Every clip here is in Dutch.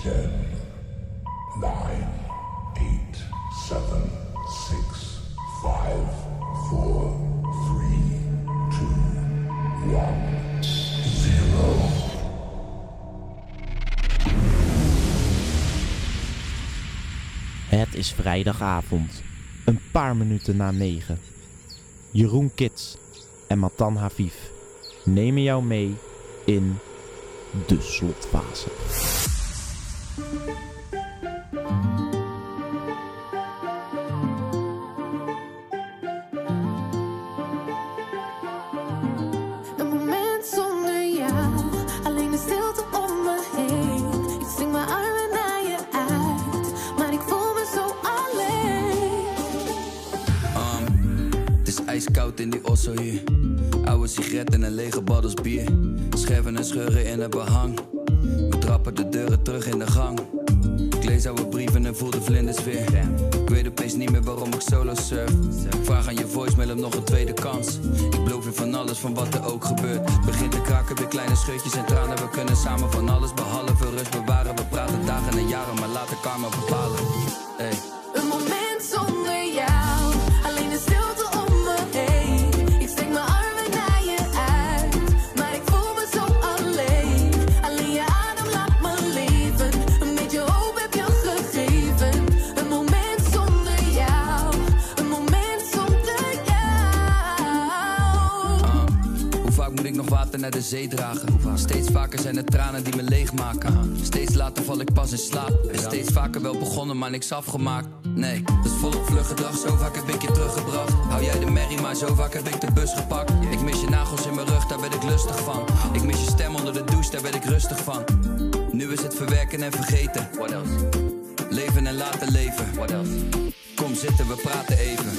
Het is vrijdagavond, een paar minuten na negen. Jeroen Kits en Matan Havif nemen jou mee in de slotfase. Bier. Scherven en scheuren in het behang. We trappen de deuren terug in de gang. Ik lees oude brieven en voel de vlinders weer. Ik weet opeens niet meer waarom ik solo surf. Ik vraag aan je voicemail om nog een tweede kans. Ik beloof je van alles, van wat er ook gebeurt. Begint te kraken, weer kleine scheutjes en tranen. We kunnen samen van alles behalve rust bewaren. We praten dagen en jaren, maar laten karma bepalen. Zee dragen? Steeds vaker zijn het tranen die me leegmaken. Steeds later val ik pas in slaap. En steeds vaker wel begonnen, maar niks afgemaakt. Nee, dat is volop vlug gedrag. Zo vaak heb ik je teruggebracht. Hou jij de merrie, maar zo vaak heb ik de bus gepakt. Ik mis je nagels in mijn rug, daar ben ik lustig van. Ik mis je stem onder de douche, daar ben ik rustig van. Nu is het verwerken en vergeten. What else? Leven en laten leven. What else? Kom zitten, we praten even.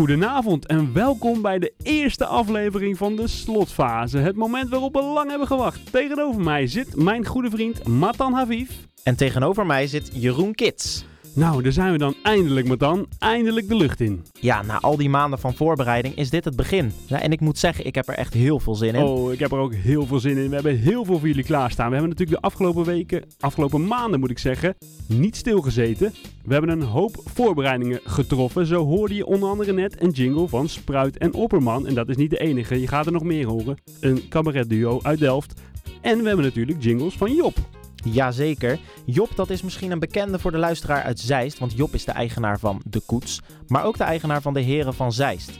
Goedenavond en welkom bij de eerste aflevering van de slotfase. Het moment waarop we lang hebben gewacht. Tegenover mij zit mijn goede vriend Matan Havif. En tegenover mij zit Jeroen Kits. Nou, daar zijn we dan eindelijk, Matan. Eindelijk de lucht in. Ja, na al die maanden van voorbereiding is dit het begin. Ja, en ik moet zeggen, ik heb er echt heel veel zin in. Oh, ik heb er ook heel veel zin in. We hebben heel veel voor jullie klaarstaan. We hebben natuurlijk de afgelopen weken, afgelopen maanden moet ik zeggen, niet stilgezeten. We hebben een hoop voorbereidingen getroffen. Zo hoorde je onder andere net een jingle van Spruit en Opperman. En dat is niet de enige, je gaat er nog meer horen. Een cabaretduo uit Delft. En we hebben natuurlijk jingles van Job. Jazeker. Job, dat is misschien een bekende voor de luisteraar uit Zeist, want Job is de eigenaar van De Koets, maar ook de eigenaar van de Heren van Zeist.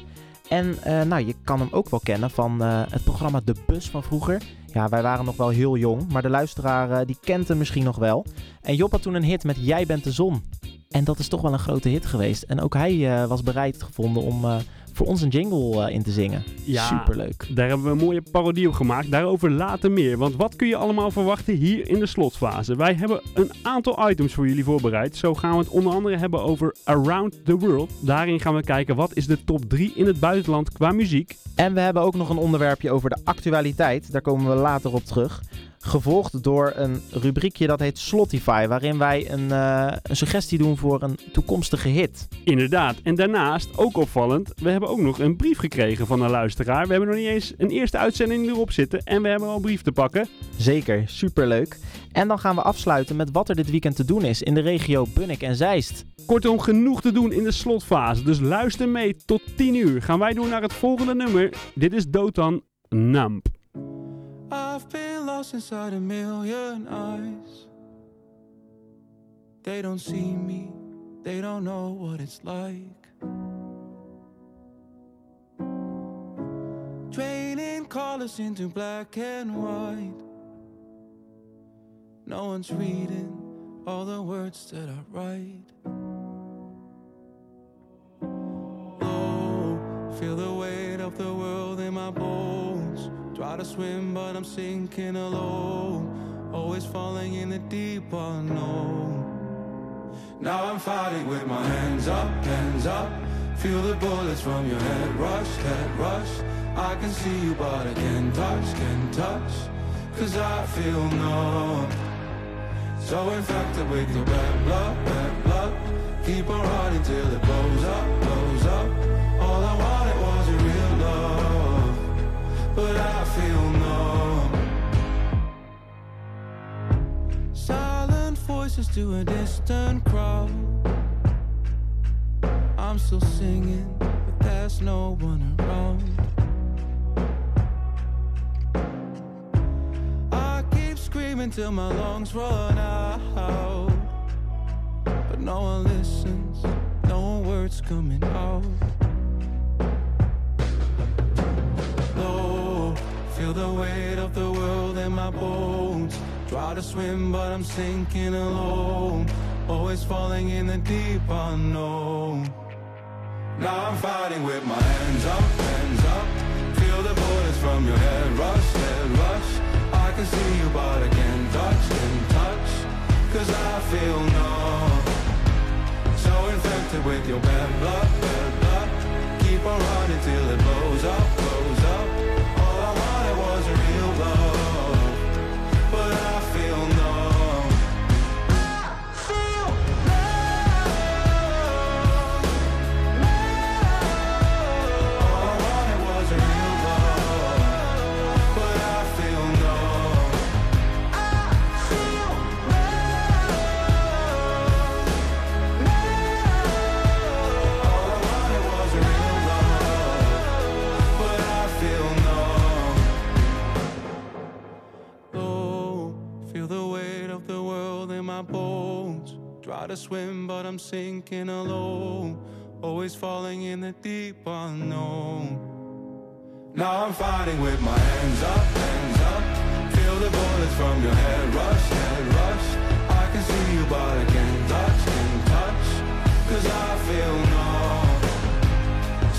En eh, nou, je kan hem ook wel kennen van eh, het programma De Bus van vroeger. Ja, wij waren nog wel heel jong, maar de luisteraar eh, die kent hem misschien nog wel. En Job had toen een hit met Jij bent de zon. En dat is toch wel een grote hit geweest. En ook hij was bereid gevonden om voor ons een jingle eh, in te zingen. Ja. Superleuk. Daar hebben we een mooie parodie op gemaakt. Daarover later meer. Want wat kun je allemaal verwachten hier in de slotfase? Wij hebben een aantal items voor jullie voorbereid. Zo gaan we het onder andere hebben over Around the World. Daarin gaan we kijken wat is de top 3 in het buitenland qua muziek. En we hebben ook nog een onderwerpje over de actualiteit. Daar komen we later op terug. Gevolgd door een rubriekje dat heet Slotify, waarin wij een, eh, een suggestie doen voor een toekomstige hit. Inderdaad. En daarnaast, ook opvallend, we hebben ook nog een brief gekregen van een luisteraar. We hebben nog niet eens een eerste uitzending erop zitten en we hebben al een brief te pakken. Zeker, superleuk. En dan gaan we afsluiten met wat er dit weekend te doen is in de regio Bunnik en Zeist. Kortom, genoeg te doen in de slotfase. Dus luister mee tot 10 uur. Gaan wij door naar het volgende nummer. Dit is Dotan Namp. I've been lost inside a million eyes. They don't see me, they don't know what it's like. Draining colors into black and white. No one's reading all the words that I write. Oh, feel the weight of the world in my bones. Try to swim, but I'm sinking alone. Always falling in the deep unknown. Now I'm fighting with my hands up, hands up. Feel the bullets from your head rush, head rush. I can see you, but I can't touch, can't touch. Cause I feel numb. So infected with your bad blood, bad blood. Keep on running till it blows up, blows up. But I feel numb. Silent voices to a distant crowd. I'm still singing, but there's no one around. I keep screaming till my lungs run out. But no one listens, no words coming out. The weight of the world in my bones. Try to swim, but I'm sinking alone. Always falling in the deep unknown. Now I'm fighting with my hands up, hands up. Feel the bullets from your head rush, head rush. I can see you, but I can't touch, can't touch. Cause I feel numb. So infected with your bad blood, bad blood. Keep on running till it blows up. To swim, but I'm sinking alone. Always falling in the deep unknown. Now I'm fighting with my hands up, hands up. Feel the bullets from your head rush, head rush. I can see you, but I can't touch, can't touch. Cause I feel numb.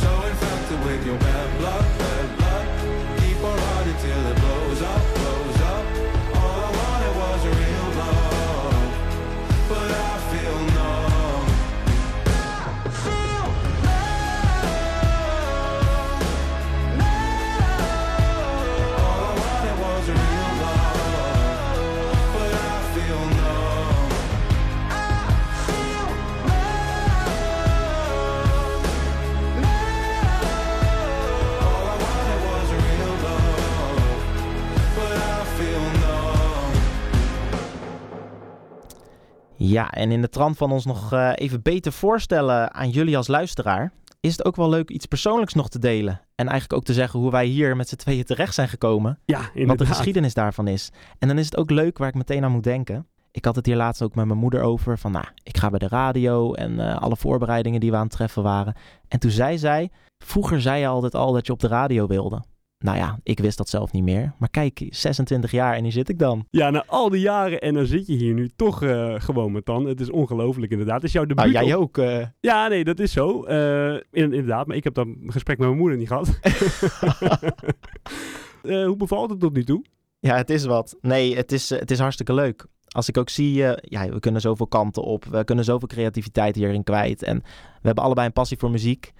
So infected with your bad blood. Ja, en in de trant van ons nog eh, even beter voorstellen aan jullie als luisteraar, is het ook wel leuk iets persoonlijks nog te delen. En eigenlijk ook te zeggen hoe wij hier met z'n tweeën terecht zijn gekomen. Ja, Wat de inderdaad. geschiedenis daarvan is. En dan is het ook leuk waar ik meteen aan moet denken. Ik had het hier laatst ook met mijn moeder over. Van nou, ik ga bij de radio en eh, alle voorbereidingen die we aan het treffen waren. En toen zei zij, vroeger zei je altijd al dat je op de radio wilde. Nou ja, ik wist dat zelf niet meer. Maar kijk, 26 jaar en hier zit ik dan. Ja, na al die jaren en dan zit je hier nu toch eh, gewoon met dan. Het is ongelooflijk inderdaad. Het is jouw debuut. Nou, jij op- ook. eh. Ja, nee, dat is zo. In- inderdaad, maar ik heb dat gesprek met mijn moeder niet gehad. Eh, hoe bevalt het tot nu toe? Ja, het is wat. Nee, het is, het is hartstikke leuk. Als ik ook zie, ja, we kunnen zoveel kanten op. We kunnen zoveel creativiteit hierin kwijt. En we hebben allebei een passie voor muziek.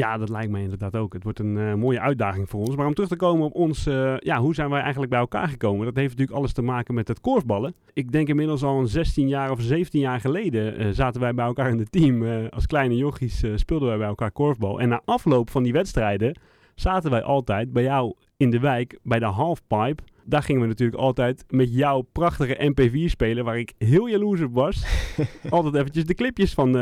Ja, dat lijkt mij inderdaad ook. Het wordt een eh, mooie uitdaging voor ons. Maar om terug te komen op ons, eh, ja, hoe zijn wij eigenlijk bij elkaar gekomen? Dat heeft natuurlijk alles te maken met het korfballen. Ik denk inmiddels al een 16 jaar of 17 jaar geleden eh, zaten wij bij elkaar in het team. Als kleine jochies speelden wij bij elkaar korfbal. En na afloop van die wedstrijden zaten wij altijd bij jou in de wijk bij de halfpipe. Daar gingen we natuurlijk altijd met jouw prachtige MP4 spelen, waar ik heel jaloers op was. altijd eventjes de clipjes van,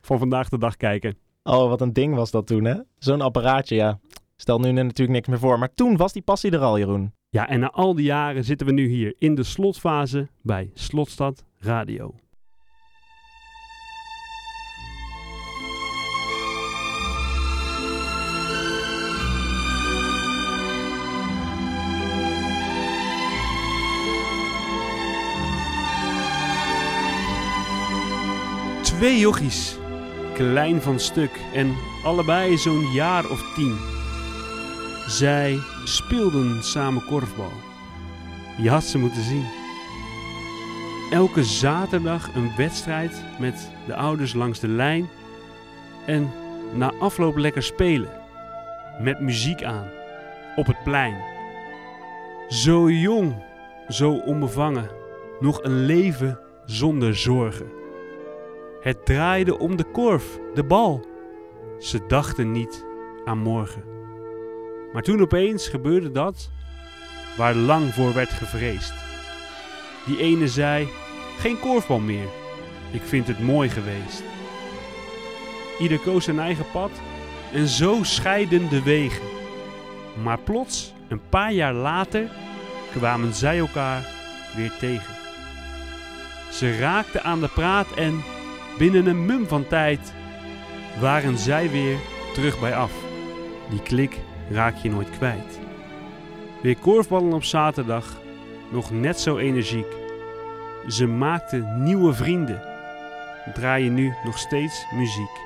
van vandaag de dag kijken. Oh, wat een ding was dat toen, hè? Zo'n apparaatje, ja. Stel nu natuurlijk niks meer voor. Maar toen was die passie er al, Jeroen. Ja, en na al die jaren zitten we nu hier in de slotfase bij Slotstad Radio. Twee jochies, klein van stuk en allebei zo'n jaar of tien. Zij speelden samen korfbal. Je had ze moeten zien. Elke zaterdag een wedstrijd met de ouders langs de lijn. En na afloop lekker spelen. Met muziek aan. Op het plein. Zo jong, zo onbevangen. Nog een leven zonder zorgen. Het draaide om de korf, de bal. Ze dachten niet aan morgen. Maar toen opeens gebeurde dat waar lang voor werd gevreesd. Die ene zei: Geen korfbal meer, ik vind het mooi geweest. Ieder koos zijn eigen pad en zo scheiden de wegen. Maar plots, een paar jaar later, kwamen zij elkaar weer tegen. Ze raakten aan de praat en binnen een mum van tijd waren zij weer terug bij af. Die klik raak je nooit kwijt. Weer korfballen op zaterdag, nog net zo energiek. Ze maakten nieuwe vrienden, draaien nu nog steeds muziek.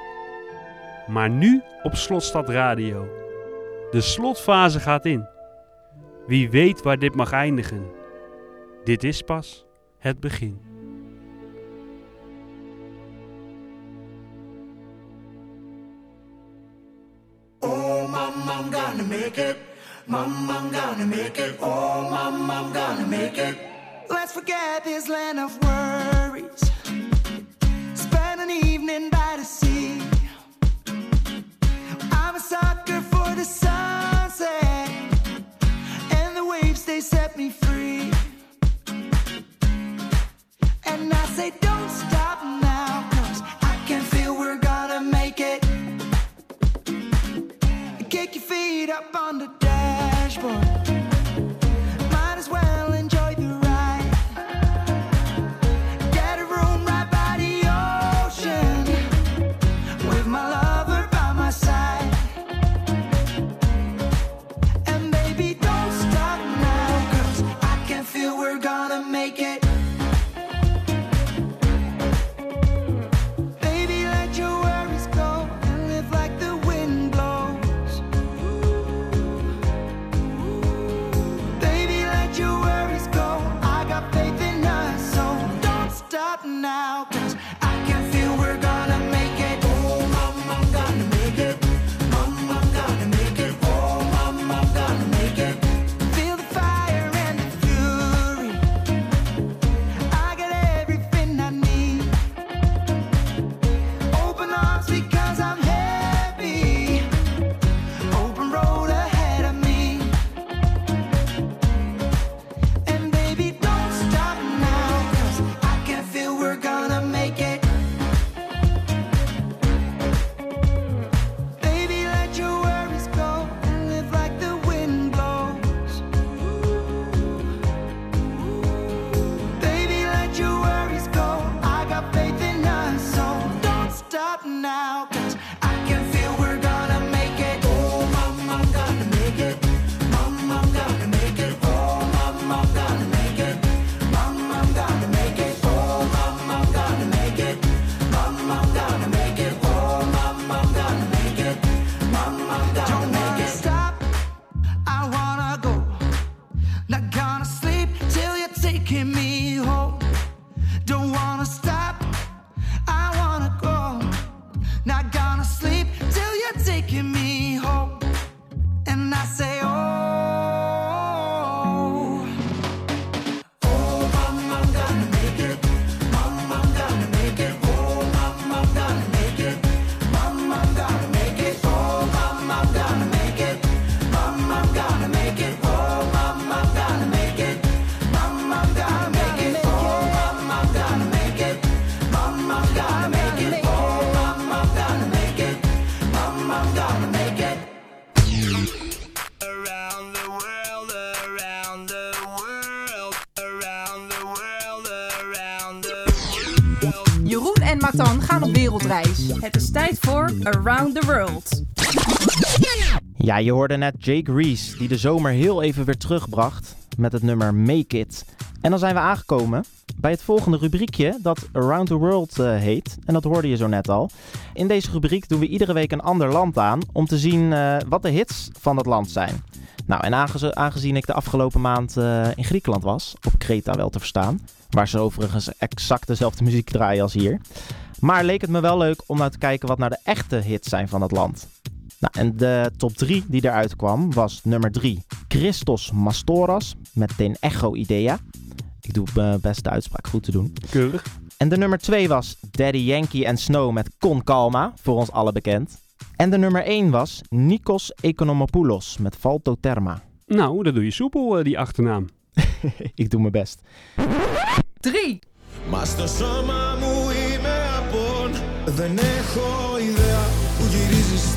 Maar nu op Slotstad Radio. De slotfase gaat in. Wie weet waar dit mag eindigen. Dit is pas het begin. I'm gonna make it. Mama, I'm gonna make it. Oh, mama, I'm gonna make it. Let's forget this land of worries. Up on the dashboard. Je hoorde net Jake Reese, die de zomer heel even weer terugbracht met het nummer Make It. En dan zijn we aangekomen bij het volgende rubriekje dat Around the World eh, heet. En dat hoorde je zo net al. In deze rubriek doen we iedere week een ander land aan om te zien eh, wat de hits van dat land zijn. Nou, en aangez- aangezien ik de afgelopen maand eh, in Griekenland was, op Kreta wel te verstaan, waar ze overigens exact dezelfde muziek draaien als hier. Maar leek het me wel leuk om nou te kijken wat nou de echte hits zijn van het land. Nou, en de top 3 die eruit kwam was nummer 3 Christos Mastoras met Den Echo Idea. Ik doe mijn best de uitspraak goed te doen. Keurig. En de nummer 2 was Daddy Yankee and Snow met Con Calma, voor ons alle bekend. En de nummer 1 was Nikos Economopoulos met Falto Therma. Nou, dat doe je soepel, eh, die achternaam. Ik doe mijn best. 3. Μα στο σώμα μου είμαι απόν Δεν έχω ιδέα που γυρίζεις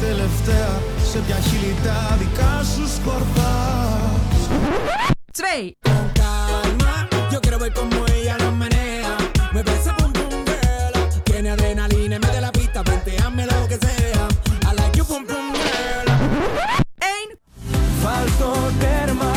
τελευταία Σε ποια χείλη τα δικά σου σκορπάς 2. Con calma, yo quiero ver cómo ella lo menea. Me parece pum pum girl. Tiene adrenalina, mete la pista, venteame lo que sea. I like you pum pum girl. 1. Βάλτο τέρμα,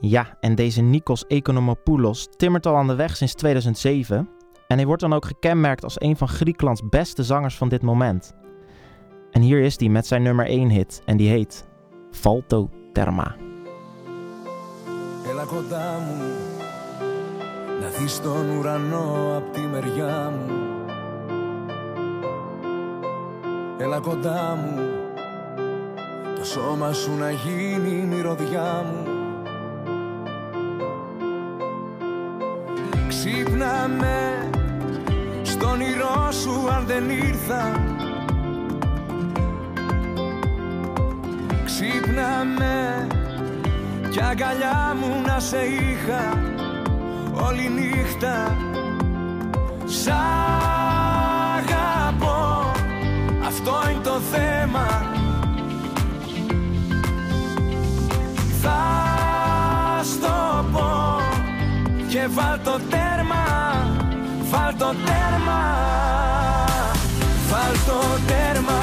Ja, en deze Nikos Economopoulos timmert al aan de weg sinds 2007. En hij wordt dan ook gekenmerkt als een van Griekenlands beste zangers van dit moment. En hier is hij met zijn nummer 1 hit en die heet Falto Therma. Έλα κοντά μου Να δεις τον ουρανό απ' τη μεριά μου Έλα κοντά μου Το σώμα σου να γίνει η μυρωδιά μου Ξύπνα με Στον όνειρό σου αν δεν ήρθα. Ξύπνα με κι αγκαλιά μου να σε είχα όλη νύχτα. Σ' αγαπώ, αυτό είναι το θέμα. Θα στο πω και βάλ το τέρμα, βάλ το τέρμα Βάλ το τέρμα,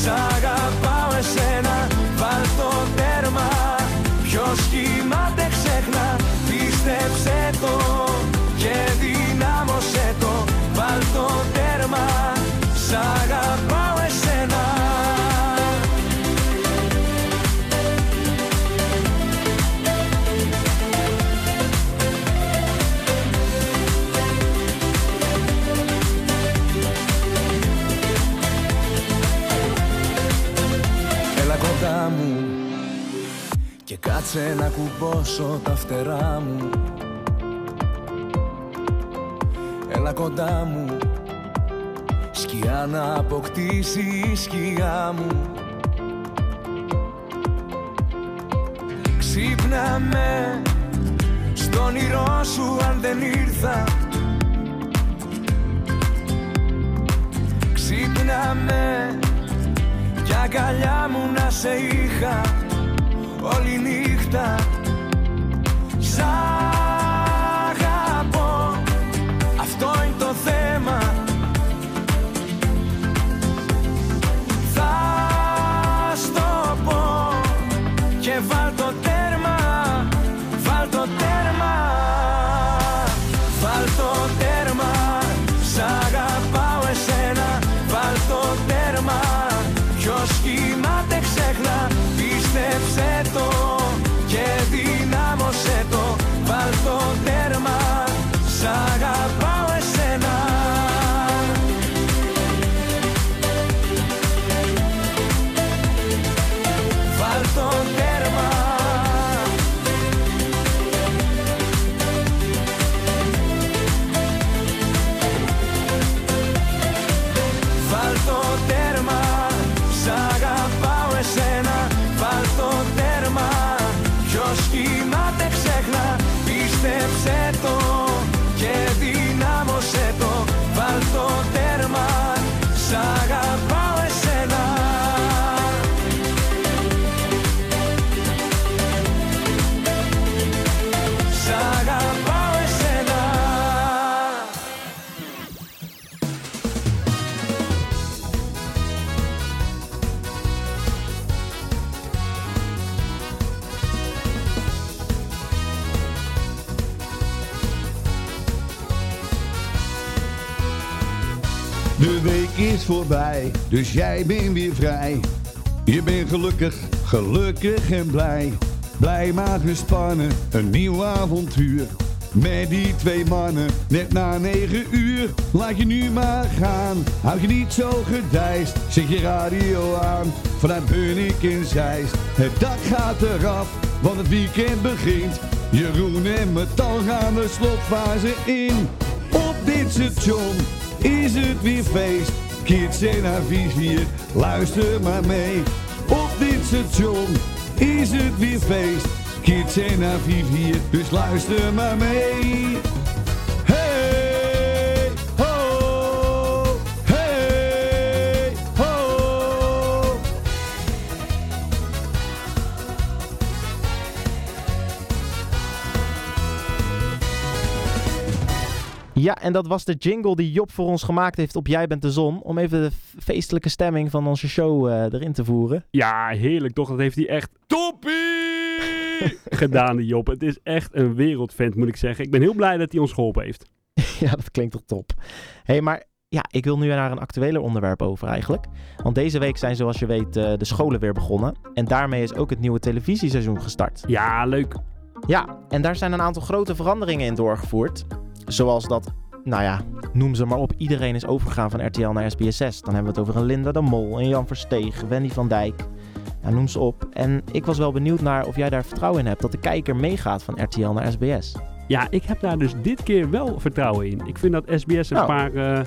σ' αγαπάω εσένα. Βάλ το τέρμα, ποιος κοιμάται ξεχνά Πίστεψε το και δυνάμωσέ το. Βάλ το τέρμα, σ' αγαπάω κάτσε να κουμπώσω τα φτερά μου. Έλα κοντά μου. Σκιά να αποκτήσει η σκιά μου. Ξύπνα με στον όνειρό σου αν δεν ήρθα. Ξύπνα με κι αγκαλιά μου να σε είχα όλη νύχτα Σ' αγαπώ, αυτό είναι το θέμα dus jij bent weer vrij. Je bent gelukkig, gelukkig en blij. Blij maar gespannen, een nieuw avontuur. Met die twee mannen, net na negen uur. Laat je nu maar gaan, houd je niet zo gedijst. Zet je radio aan, vanuit Bunnik en Zeist. Het dak gaat eraf, want het weekend begint. Jeroen en Metal gaan de slotfase in. Op dit station is het weer feest. Kids en haar vizier, luister maar mee. Op dit station is het weer feest. Kids en haar vizier, dus luister maar mee. Ja, en dat was de jingle die Job voor ons gemaakt heeft op Jij bent de Zon. Om even de feestelijke stemming van onze show eh, erin te voeren. Ja, heerlijk toch? Dat heeft hij echt toppie gedaan, die Job. Het is echt een wereldvent, moet ik zeggen. Ik ben heel blij dat hij ons geholpen heeft. ja, dat klinkt toch top. Hé, hey, maar ja, ik wil nu naar een actueler onderwerp over eigenlijk. Want deze week zijn zoals je weet eh, de scholen weer begonnen. En daarmee is ook het nieuwe televisieseizoen gestart. Ja, leuk. Ja, en daar zijn een aantal grote veranderingen in doorgevoerd. Zoals dat, nou ja, noem ze maar op, iedereen is overgegaan van RTL naar SBS6. Dan hebben we het over een Linda de Mol, een Jan Versteeg, Wendy van Dijk. Ja, noem ze op. En ik was wel benieuwd naar of jij daar vertrouwen in hebt dat de kijker meegaat van RTL naar SBS. Ja, ik heb daar dus dit keer wel vertrouwen in. Ik vind dat SBS een Oh. paar eh,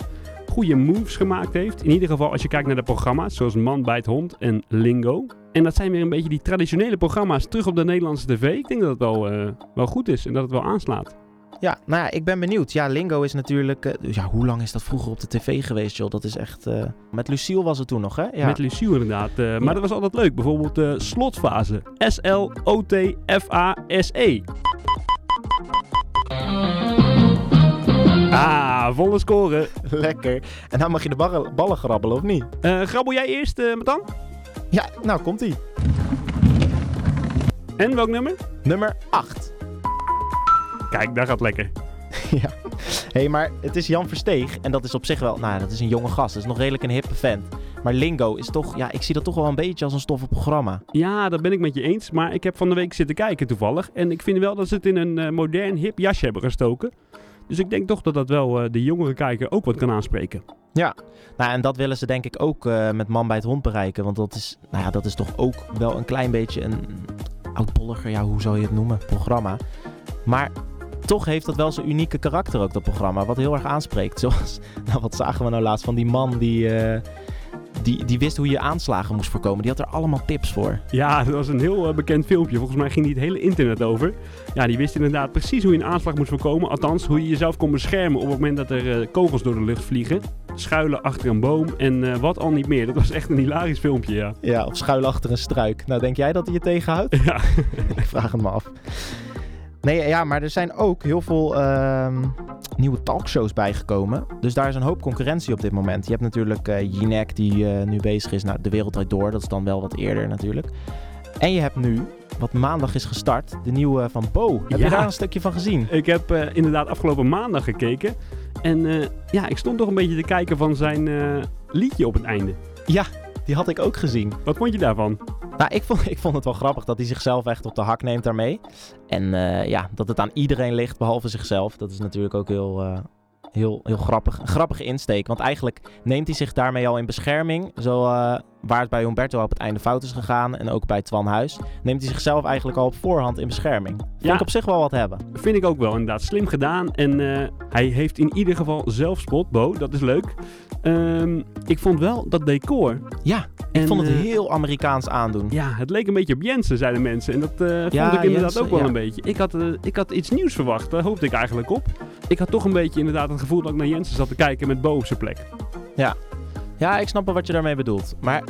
goede moves gemaakt heeft. In ieder geval als je kijkt naar de programma's, zoals Man bijt hond en Lingo. En dat zijn weer een beetje die traditionele programma's terug op de Nederlandse tv. Ik denk dat het wel, eh, wel goed is en dat het wel aanslaat. Ja, nou ja, ik ben benieuwd. Ja, Lingo is natuurlijk... eh, ja, hoe lang is dat vroeger op de tv geweest, joh? Dat is echt... eh, Met Lucille was het toen nog, hè? Ja. Met Luciel inderdaad. eh, maar dat was altijd leuk. Bijvoorbeeld de slotfase. S-L-O-T-F-A-S-E. Ah, volle score. Lekker. En nou mag je de ballen grabbelen, of niet? Grabbel jij eerst, eh Matan? Ja, nou komt-ie. En welk nummer? Nummer 8. Kijk, daar gaat lekker. ja. Hé, hey, maar het is Jan Versteeg. En dat is op zich wel... Nou, dat is een jonge gast. Dat is nog redelijk een hippe vent. Maar Lingo is toch... Ja, ik zie dat toch wel een beetje als een stoffig programma. Ja, dat ben ik met je eens. Maar ik heb van de week zitten kijken toevallig. En ik vind wel dat ze het in een eh, modern, hip jasje hebben gestoken. Dus ik denk toch dat dat wel eh, de jongere kijker ook wat kan aanspreken. Ja. Nou, en dat willen ze denk ik ook eh, met Man bij het Hond bereiken. Want dat is, nou ja, dat is toch ook wel een klein beetje een oudbolliger, ja, hoe zou je het noemen, programma. Maar toch heeft dat wel zijn unieke karakter ook, dat programma. Wat heel erg aanspreekt. Zoals, nou, wat zagen we nou laatst van die man die, eh, die, die wist hoe je aanslagen moest voorkomen. Die had er allemaal tips voor. Ja, dat was een heel eh, bekend filmpje. Volgens mij ging die het hele internet over. Ja, die wist inderdaad precies hoe je een aanslag moest voorkomen. Althans, hoe je jezelf kon beschermen op het moment dat er eh, kogels door de lucht vliegen. Schuilen achter een boom en wat al niet meer. Dat was echt een hilarisch filmpje, ja. Ja, of schuil achter een struik. Nou, denk jij dat hij je tegenhoudt? Ja. ik vraag het me af. Nee, ja, maar er zijn ook heel veel ehm, nieuwe talkshows bijgekomen. Dus daar is een hoop concurrentie op dit moment. Je hebt natuurlijk eh Jinek die eh, nu bezig is. Nou, De Wereld Draait Door. Dat is dan wel wat eerder natuurlijk. En je hebt nu, wat maandag is gestart, de nieuwe van Bo. Heb Ja. je daar een stukje van gezien? Ik heb eh, inderdaad afgelopen maandag gekeken. En eh, ja, ik stond toch een beetje te kijken van zijn eh, liedje op het einde. Ja, die had ik ook gezien. Wat vond je daarvan? Nou, ik vond, ik vond het wel grappig dat hij zichzelf echt op de hak neemt daarmee. En eh, ja, dat het aan iedereen ligt behalve zichzelf. Dat is natuurlijk ook heel, eh, heel, heel grappig. Een grappige insteek. Want eigenlijk neemt hij zich daarmee al in bescherming. Zo eh, waar het bij Humberto op het einde fout is gegaan. En ook bij Twan Huis. Neemt hij zichzelf eigenlijk al op voorhand in bescherming. Vind Ja. ik op zich wel wat hebben. Vind ik ook wel inderdaad slim gedaan. En eh, hij heeft in ieder geval zelfspot, Bo. Dat is leuk. Ehm, ik vond wel dat decor. Ja, ik En, vond het eh, heel Amerikaans aandoen. Ja, het leek een beetje op Jensen, zeiden mensen. En dat eh, vond Ja, ik inderdaad Jensen, ook wel ja. een beetje. Ik had, ik had iets nieuws verwacht, daar hoopte ik eigenlijk op. Ik had toch een beetje inderdaad het gevoel dat ik naar Jensen zat te kijken met Bo op zijn plek. Ja, ik snap wel wat je daarmee bedoelt. Maar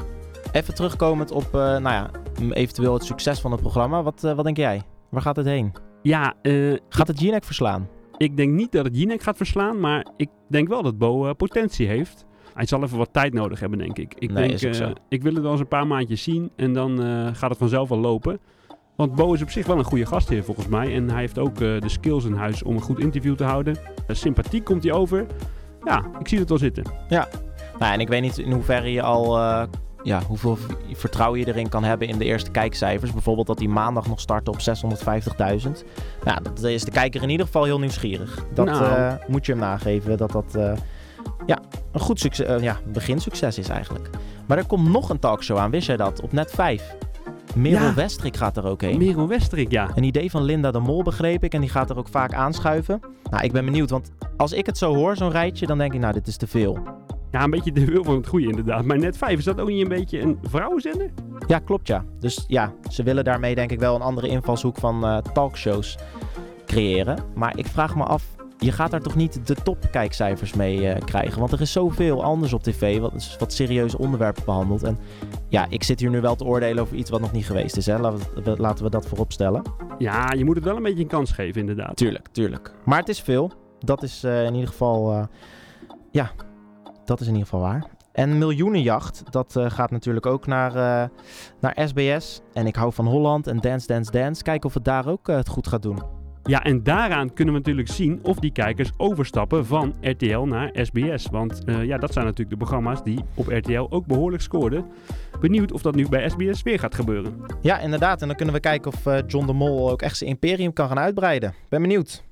even terugkomend op, eh, nou ja, eventueel het succes van het programma. Wat, eh, wat denk jij? Waar gaat het heen? Ja, eh, Gaat het Jinek verslaan? ik denk niet dat het Jinek gaat verslaan, maar ik denk wel dat Bo potentie heeft. Hij zal even wat tijd nodig hebben, denk ik. Ik, Nee, denk, ik wil het wel eens een paar maandjes zien en dan gaat het vanzelf wel lopen. Want Bo is op zich wel een goede gastheer volgens mij. En hij heeft ook de skills in huis om een goed interview te houden. Eh, sympathiek komt hij over. Ja, ik zie het wel zitten. Nou, en ik weet niet in hoeverre je al... eh, ja, hoeveel vertrouwen je erin kan hebben in de eerste kijkcijfers. Bijvoorbeeld dat die maandag nog startte op 650.000. Nou, dat is de kijker in ieder geval heel nieuwsgierig. Dat Nou. eh, moet je hem nageven. Dat dat eh, ja, een goed succes, ja, beginsucces is eigenlijk. Maar er komt nog een talkshow aan. Wist jij dat? Op net 5. Merel Ja. Westrik gaat er ook heen. Merel Westerik, ja. Een idee van Linda de Mol begreep ik en die gaat er ook vaak aanschuiven. Nou, ik ben benieuwd, want als ik het zo hoor, zo'n rijtje, dan denk ik, nou, dit is te veel. Ja, een beetje de wil van het goede inderdaad. Maar net 5, is dat ook niet een beetje een vrouwenzender? Ja, klopt ja. Dus ja, ze willen daarmee denk ik wel een andere invalshoek van eh, talkshows creëren. Maar ik vraag me af, je gaat daar toch niet de topkijkcijfers mee eh, krijgen? Want er is zoveel anders op tv wat, wat serieuze onderwerpen behandelt. En ja, ik zit hier nu wel te oordelen over iets wat nog niet geweest is. Hè? Laten, we, laten we dat voorop stellen. Ja, je moet het wel een beetje een kans geven inderdaad. Tuurlijk, tuurlijk. Maar het is veel. Dat is eh, in ieder geval, ja, dat is in ieder geval waar. En Miljoenenjacht, dat eh, gaat natuurlijk ook naar, eh, naar SBS. En ik hou van Holland en Dance Dance Dance. Kijken of het daar ook eh, het goed gaat doen. Ja, en daaraan kunnen we natuurlijk zien of die kijkers overstappen van RTL naar SBS. Want ja, dat zijn natuurlijk de programma's die op RTL ook behoorlijk scoorden. Benieuwd of dat nu bij SBS weer gaat gebeuren. Ja, inderdaad. En dan kunnen we kijken of John de Mol ook echt zijn imperium kan gaan uitbreiden. Ben benieuwd.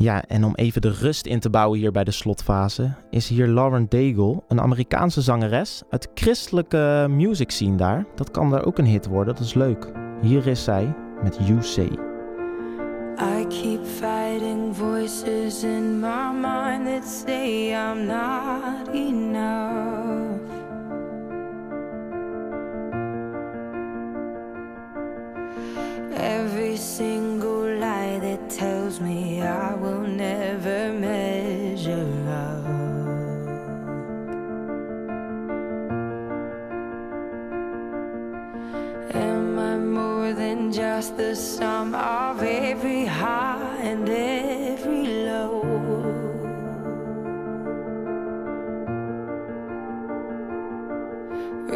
Ja, en om even de rust in te bouwen hier bij de slotfase, is hier Lauren Daigle, een Amerikaanse zangeres uit christelijke music scene daar. Dat kan daar ook een hit worden, dat is leuk. Hier is zij met You Say. I keep fighting voices in my mind that say I'm not enough. Every single lie that tells me I will never measure up. Am I more than just the sum of every high and every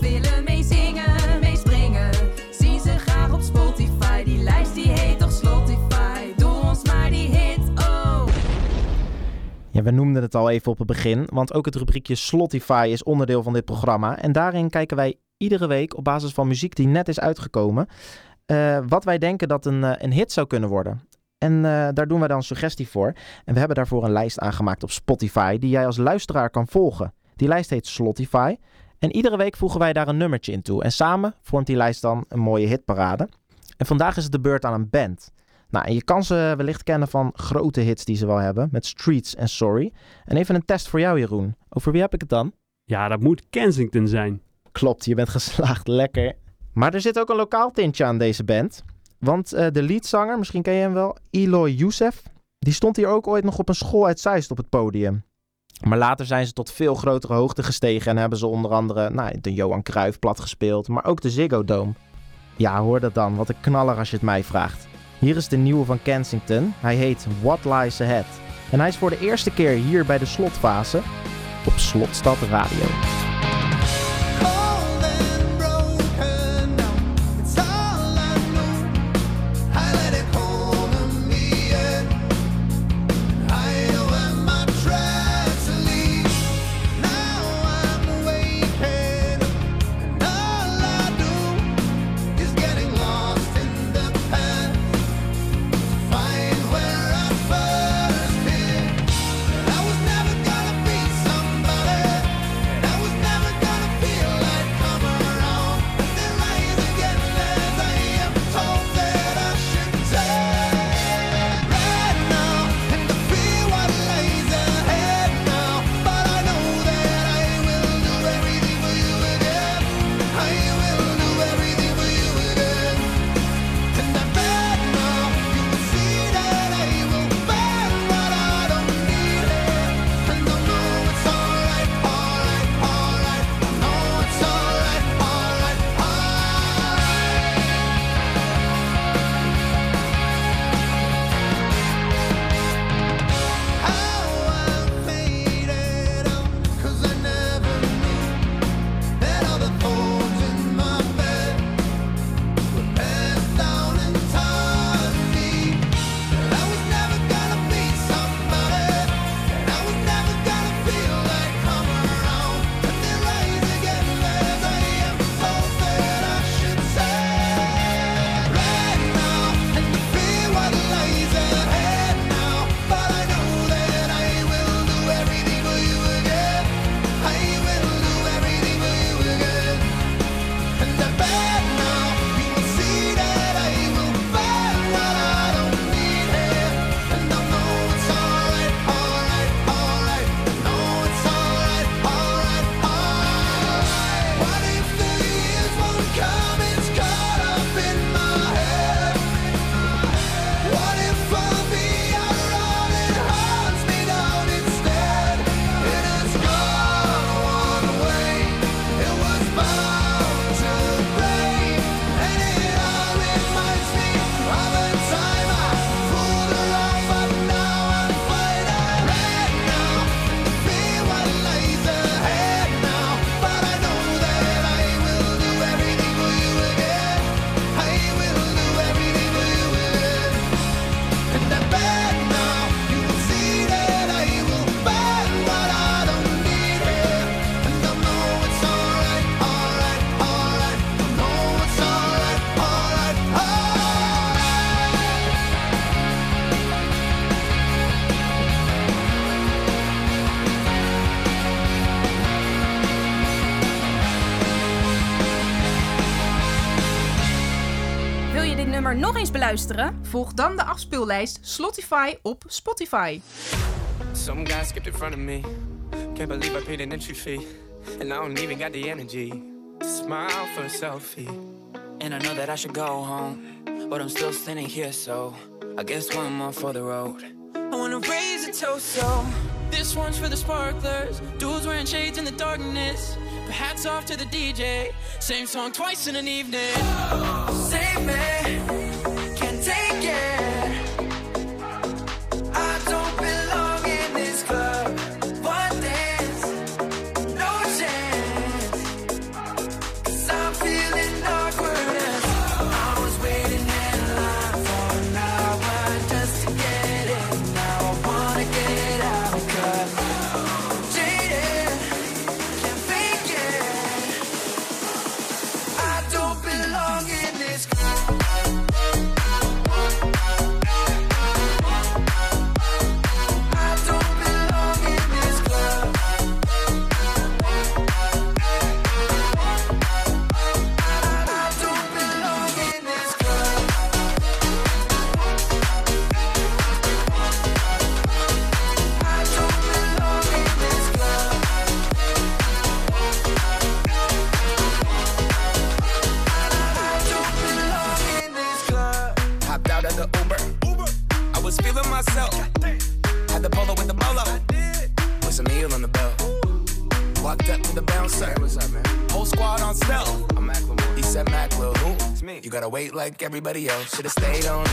willen meezingen, meespringen. Zien ze graag op Spotify, die lijst die heet toch Spotify. Doe ons maar die hit, oh. Ja, we noemden het al even op het begin, want ook het rubriekje Slotify is onderdeel van dit programma. En daarin kijken wij iedere week op basis van muziek die net is uitgekomen, eh, wat wij denken dat een, eh, een hit zou kunnen worden. En eh, daar doen wij dan suggestie voor. En we hebben daarvoor een lijst aangemaakt op Spotify, die jij als luisteraar kan volgen. Die lijst heet Slotify. En iedere week voegen wij daar een nummertje in toe. En samen vormt die lijst dan een mooie hitparade. En vandaag is het de beurt aan een band. Nou, en je kan ze wellicht kennen van grote hits die ze wel hebben, met Streets en Sorry. En even een test voor jou, Jeroen. Over wie heb ik het dan? Ja, dat moet Kensington zijn. Klopt, je bent geslaagd. Lekker. Maar er zit ook een lokaal tintje aan deze band. Want eh, de leadzanger, misschien ken je hem wel, Eloy Youssef, die stond hier ook ooit nog op een school uit Zeist op het podium. Maar later zijn ze tot veel grotere hoogte gestegen en hebben ze onder andere nou, de Johan Cruijff plat gespeeld, maar ook de Ziggo Dome. Ja, hoor dat dan. Wat een knaller als je het mij vraagt. Hier is de nieuwe van Kensington. Hij heet What Lies Ahead. En hij is voor de eerste keer hier bij de slotfase op Slotstad Radio. Volg dan de afspeellijst Slotify op Spotify. Some guy skipped in front of me. Can't believe I paid an entry fee. And I don't even got the energy to smile for a selfie. And I know that I should go home, but I'm still standing here, so I guess one more for the road. I wanna raise a toast, so this one's for the sparklers. Dudes wearing shades in the darkness. But hats off to the DJ. Same song twice in an evening. Save me, else. Should've stayed on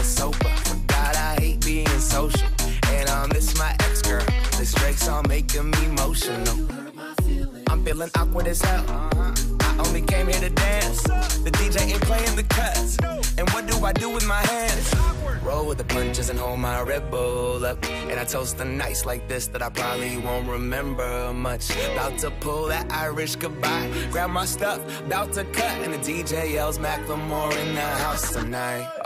toast the nights like this that I probably won't remember much. About to pull that Irish goodbye. Grab my stuff, about to cut. And the DJ yells Macklemore in the house tonight.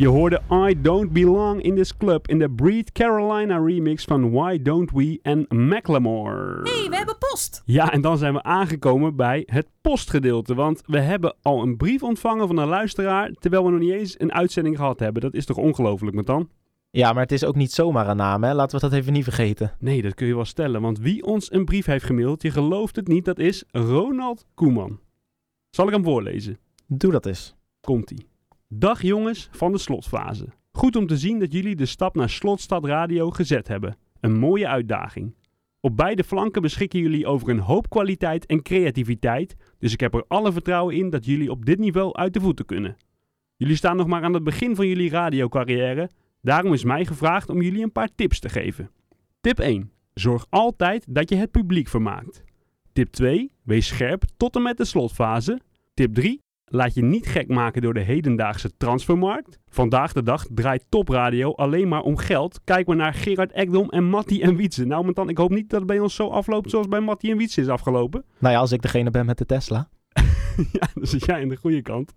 Je hoorde I Don't Belong in This Club in de Breed Carolina remix van Why Don't We en Macklemore. hey, we hebben post. Ja, en dan zijn we aangekomen bij het postgedeelte. Want we hebben al een brief ontvangen van een luisteraar, terwijl we nog niet eens een uitzending gehad hebben. Dat is toch ongelooflijk, met dan? Ja, maar het is ook niet zomaar een naam, hè? Laten we dat even niet vergeten. Nee, dat kun je wel stellen. Want wie ons een brief heeft gemaild, je gelooft het niet, dat is Ronald Koeman. Zal ik hem voorlezen? Doe dat eens. Komt-ie. Dag jongens van de slotfase. Goed om te zien dat jullie de stap naar Slotstad Radio gezet hebben. Een mooie uitdaging. Op beide flanken beschikken jullie over een hoop kwaliteit en creativiteit, dus ik heb er alle vertrouwen in dat jullie op dit niveau uit de voeten kunnen. Jullie staan nog maar aan het begin van jullie radiocarrière, daarom is mij gevraagd om jullie een paar tips te geven. Tip 1. Zorg altijd dat je het publiek vermaakt. Tip 2. Wees scherp tot en met de slotfase. Tip 3. Laat je niet gek maken door de hedendaagse transfermarkt. Vandaag de dag draait topradio alleen maar om geld. Kijk maar naar Gerard Ekdom en Matti en Wietse. Nou, maar dan, ik hoop niet dat het bij ons zo afloopt zoals bij Matti en Wietse is afgelopen. Nou ja, als ik degene ben met de Tesla. ja, dan zit jij aan de goede kant.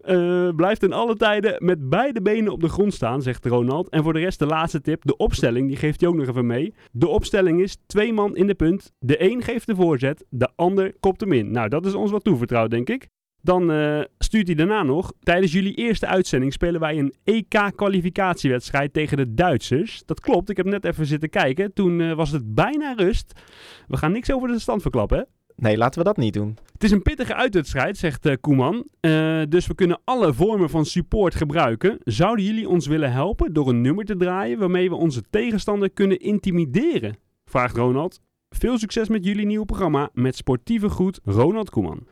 Eh blijft in alle tijden met beide benen op de grond staan, zegt Ronald. En voor de rest de laatste tip, de opstelling, die geeft hij ook nog even mee. De opstelling is twee man in de punt. De een geeft de voorzet, de ander kopt hem in. Nou, dat is ons wat toevertrouwd, denk ik. Dan eh, stuurt hij daarna nog. Tijdens jullie eerste uitzending spelen wij een EK-kwalificatiewedstrijd tegen de Duitsers. Dat klopt, ik heb net even zitten kijken. Toen eh, was het bijna rust. We gaan niks over de stand verklappen, hè? Nee, laten we dat niet doen. Het is een pittige uitwedstrijd, zegt eh, Koeman. Dus we kunnen alle vormen van support gebruiken. Zouden jullie ons willen helpen door een nummer te draaien waarmee we onze tegenstander kunnen intimideren? Vraagt Ronald. Veel succes met jullie nieuwe programma met sportieve groet Ronald Koeman.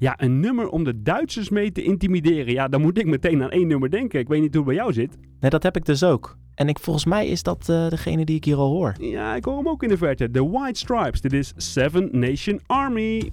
Ja, een nummer om de Duitsers mee te intimideren. Ja, dan moet ik meteen aan één nummer denken. Ik weet niet hoe het bij jou zit. Nee, dat heb ik dus ook. En ik, volgens mij is dat eh, degene die ik hier al hoor. Ja, ik hoor hem ook in de verte. The White Stripes. Dit is Seven Nation Army.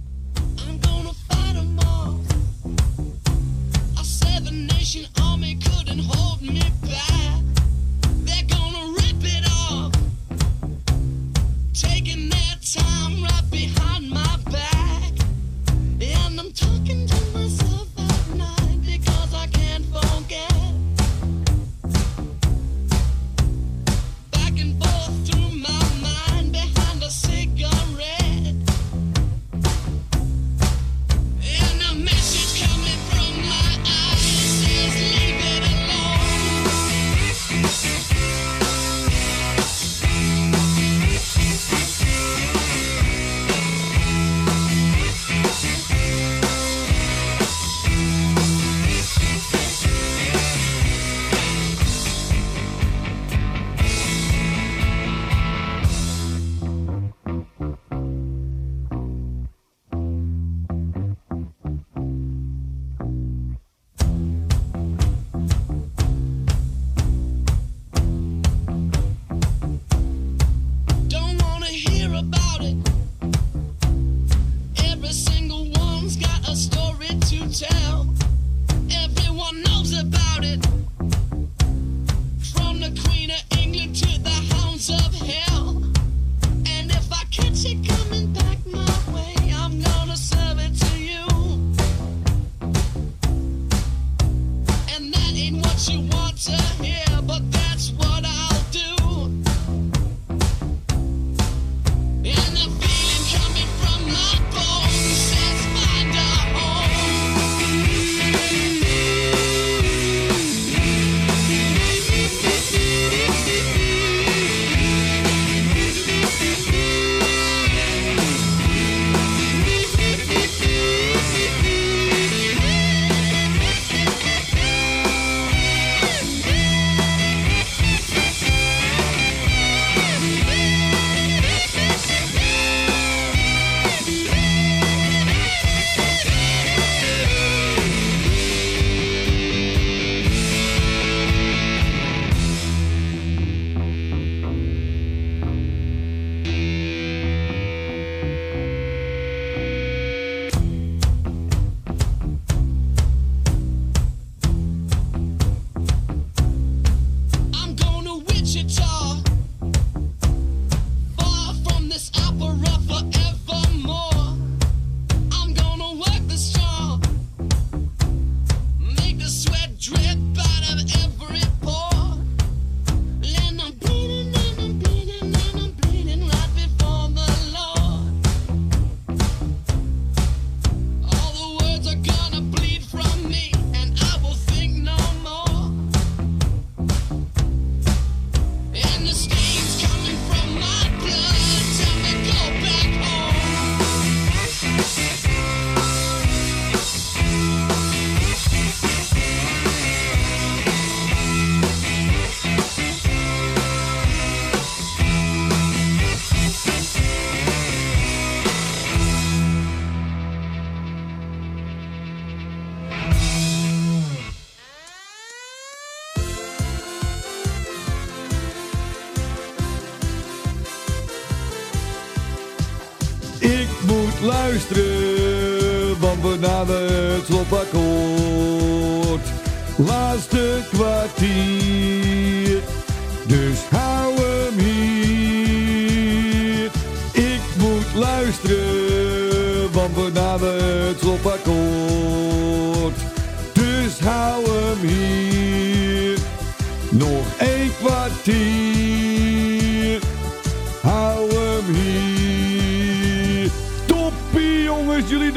Luisteren, want we naderen het slopakkoord. Laatste kwartier, dus hou hem hier. Ik moet luisteren, want we naderen het slopakkoord. Dus hou hem hier, nog één kwartier.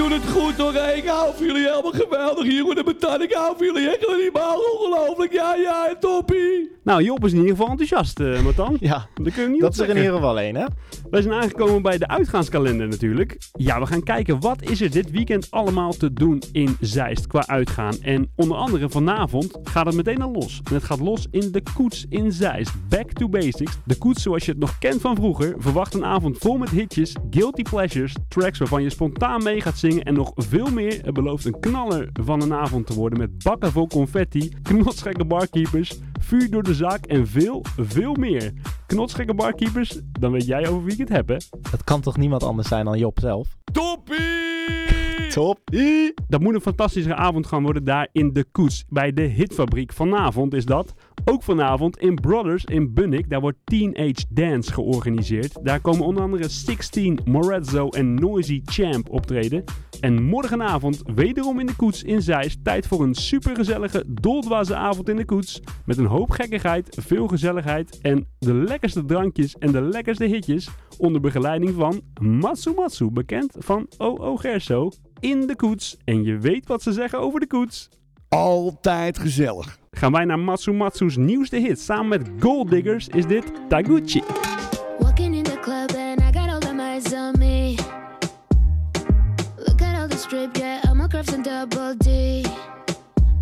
Doen het goed hoor. Ik hou van jullie helemaal geweldig hier in de beton. Ik hou van jullie echt maar ongelooflijk. Ja, ja, toppie. Nou, Job is in ieder geval enthousiast, eh Matan. Ja, dat kun je niet dat is er in ieder geval één, hè? Wij zijn aangekomen bij de uitgaanskalender natuurlijk. Ja, we gaan kijken wat is er dit weekend allemaal te doen in Zeist qua uitgaan. En onder andere vanavond gaat het meteen al los. En het gaat los in de Koets in Zeist. Back to basics. De Koets zoals je het nog kent van vroeger. Verwacht een avond vol met hitjes, guilty pleasures, tracks waarvan je spontaan mee gaat zingen en nog veel meer. Het belooft een knaller van een avond te worden met bakken vol confetti, knotsgekke barkeepers, vuur door de zak en veel, veel meer. Knotsgekke barkeepers, dan weet jij over wie ik het heb hè. Het kan toch niemand anders zijn dan Job zelf? Toppie! Top. Dat moet een fantastische avond gaan worden daar in de Koets. Bij de Hitfabriek. Vanavond is dat. Ook vanavond in Brothers in Bunnik. Daar wordt Teenage Dance georganiseerd. Daar komen onder andere 16, Morazzo en Noisy Champ optreden. En morgenavond wederom in de Koets in Zeist. Tijd voor een supergezellige, doldwaze avond in de Koets. Met een hoop gekkigheid, veel gezelligheid en de lekkerste drankjes en de lekkerste hitjes. Onder begeleiding van Matsu Matsu, bekend van O.O. Gerso. In de Koets. En je weet wat ze zeggen over de Koets. Altijd gezellig. Gaan wij naar Matsu Matsu's nieuwste hit. Samen met Gold Diggers is dit Taguchi. Walking in the club and I got all the eyes on me. Look at all the strip, yeah, I'm a crafts and double D.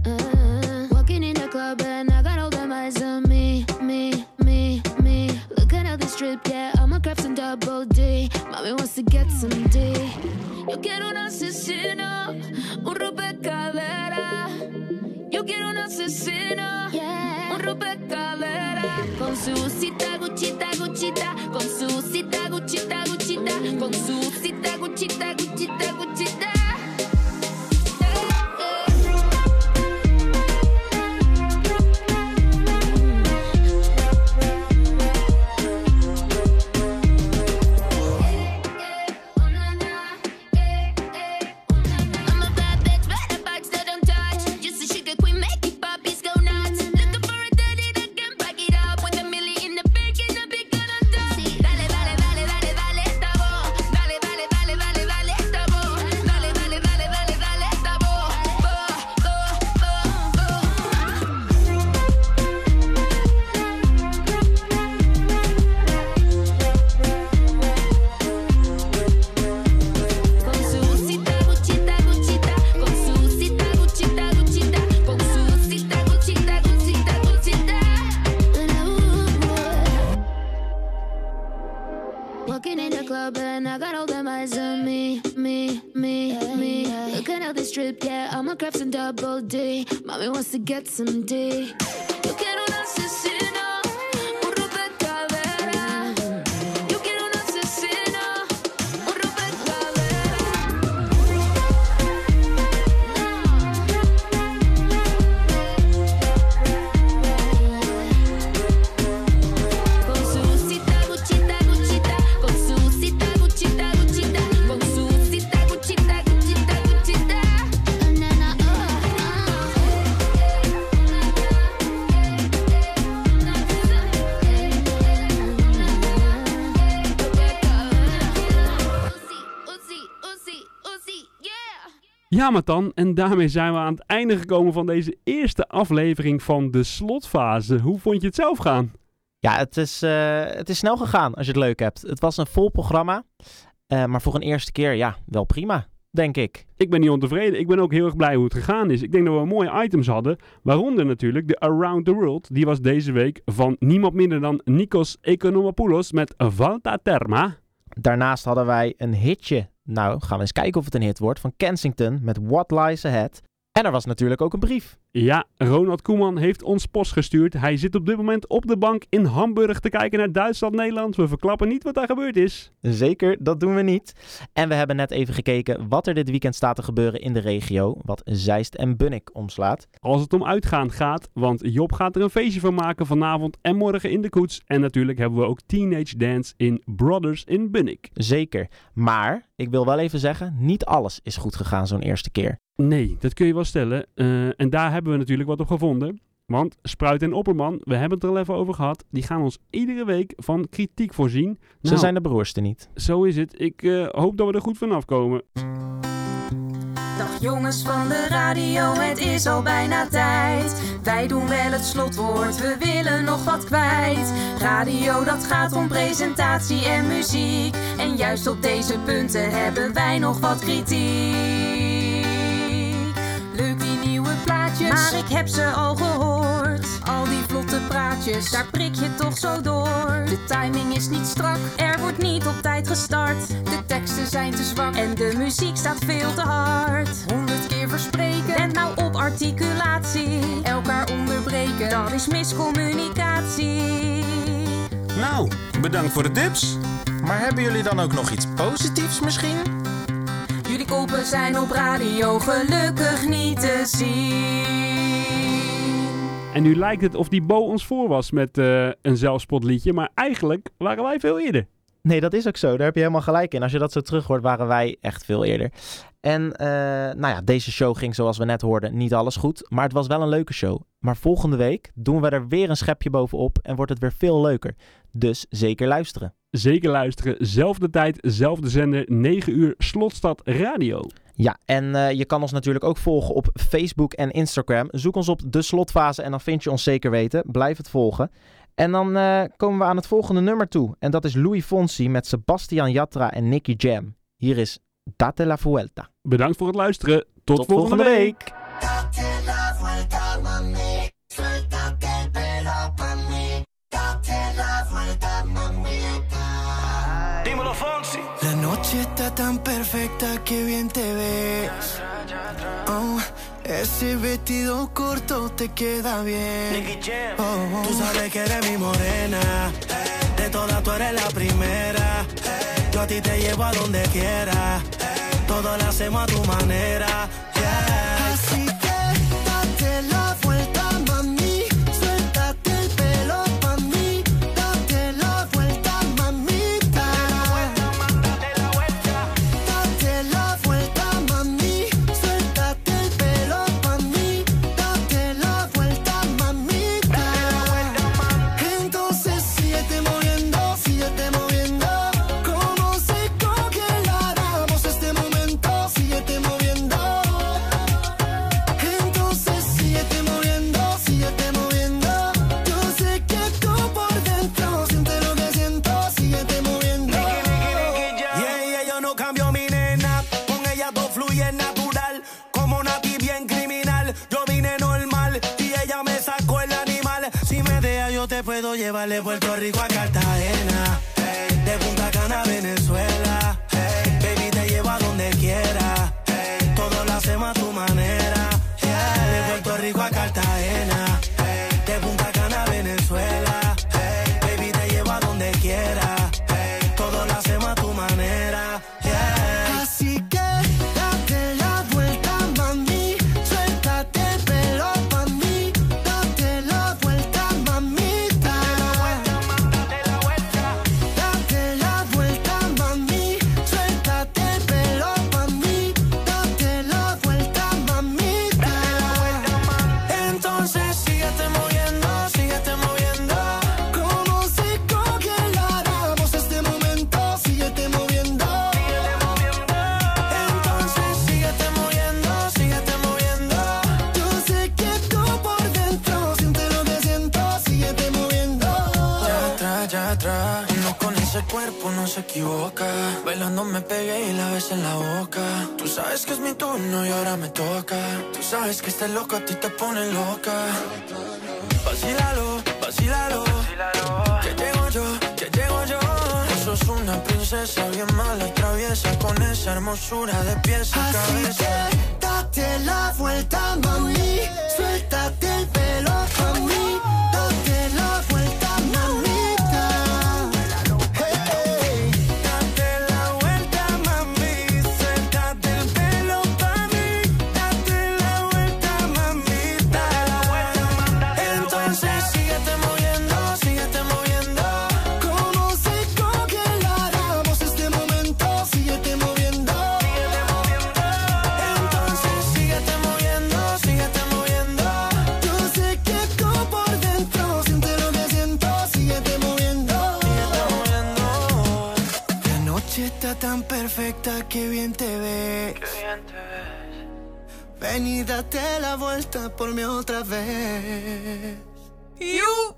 Uh, walking in the club and I got all the eyes on me, me, me, me. Look at all the strip, yeah, I'm a crafts and double D. Mommy wants to get some D. Yo quiero un asesino, un rompecabezas. Yo quiero un asesino, un rompecabezas. Con su cita, guchita, guchita. Con su cita, guchita, guchita. Con su cita, guchita, guchita, guchita. Walking in the club and I got all them eyes on me, me, me, me. Looking at the strip, yeah, I'm a crafts and double D. Mommy wants to get some D. Ja, Matan, en daarmee zijn we aan het einde gekomen van deze eerste aflevering van de slotfase. Hoe vond je het zelf gaan? Ja, het is, eh, het is snel gegaan als je het leuk hebt. Het was een vol programma. eh, maar voor een eerste keer, ja, wel prima, denk ik. Ik ben niet ontevreden. Ik ben ook heel erg blij hoe het gegaan is. Ik denk dat we mooie items hadden. Waaronder natuurlijk de Around the World. Die was deze week van niemand minder dan Nikos Economopoulos met Valta Terma. Daarnaast hadden wij een hitje. Nou, gaan we eens kijken of het een hit wordt. Van Kensington met What Lies Ahead. En er was natuurlijk ook een brief. Ja, Ronald Koeman heeft ons post gestuurd. Hij zit op dit moment op de bank in Hamburg te kijken naar Duitsland-Nederland. We verklappen niet wat daar gebeurd is. Zeker, dat doen we niet. En we hebben net even gekeken wat er dit weekend staat te gebeuren in de regio. Wat Zeist en Bunnik omslaat. Als het om uitgaan gaat, want Job gaat er een feestje van maken vanavond en morgen in de koets. En natuurlijk hebben we ook Teenage Dance in Brothers in Bunnik. Zeker. Maar, ik wil wel even zeggen, niet alles is goed gegaan zo'n eerste keer. Nee, dat kun je wel stellen. Eh, en daar hebben we natuurlijk wat op gevonden. Want Spruit en Opperman, we hebben het er al even over gehad, die gaan ons iedere week van kritiek voorzien. Ze Nou, zijn de broerste niet. Zo is het. Ik eh, hoop dat we er goed vanaf komen. Dag jongens van de radio, het is al bijna tijd. Wij doen wel het slotwoord, we willen nog wat kwijt. Radio, dat gaat om presentatie en muziek. En juist op deze punten hebben wij nog wat kritiek. Maar ik heb ze al gehoord. Al die vlotte praatjes, daar prik je toch zo door. De timing is niet strak, er wordt niet op tijd gestart. De teksten zijn te zwak en de muziek staat veel te hard. Honderd keer verspreken, en nou op articulatie. Elkaar onderbreken, dat is miscommunicatie. Nou, bedankt voor de tips. Maar hebben jullie dan ook nog iets positiefs misschien? Jullie koppen zijn op radio gelukkig niet te zien. En nu lijkt het of die Bo ons voor was met eh, een zelfspotliedje, maar eigenlijk waren wij veel eerder. Nee, dat is ook zo. Daar heb je helemaal gelijk in. Als je dat zo terug hoort, waren wij echt veel eerder. En eh, nou ja, deze show ging zoals we net hoorden niet alles goed. Maar het was wel een leuke show. Maar volgende week doen we er weer een schepje bovenop en wordt het weer veel leuker. Dus zeker luisteren. Zeker luisteren, zelfde tijd, zelfde zender, 9 uur, Slotstad Radio. Ja, en eh, je kan ons natuurlijk ook volgen op Facebook en Instagram. Zoek ons op De Slotfase en dan vind je ons zeker weten. Blijf het volgen. En dan eh, komen we aan het volgende nummer toe. En dat is Louis Fonsi met Sebastian Yatra en Nicky Jam. Hier is Date la Vuelta. Bedankt voor het luisteren. Tot, Tot volgende, volgende week. week. Que bien te ves. Oh, ese vestido corto te queda bien. Oh, Tú sabes que eres mi morena. De todas tú eres la primera. Yo a ti te llevo a donde quiera. Todo lo hacemos a tu manera. Te puedo llevar de Puerto Rico a Cartagena. De Punta Cana a Venezuela. Hey, baby, te llevo a donde quiera. Hey, todo lo hacemos a tu manera. De Puerto Rico a Cartagena. De Punta Cana a Venezuela. En la boca. Tú sabes que es mi turno y ahora me toca. Tú sabes que este loco a ti te pone loca. Vacílalo, vacílalo. Que llego yo, que llego yo. Tú sos una princesa bien mala traviesa. Con esa hermosura de pies a Así cabeza. que date la vuelta, mami. Suéltate el pelo pa' perfecta que bien te ves. Ven y date la vuelta por mí otra vez. You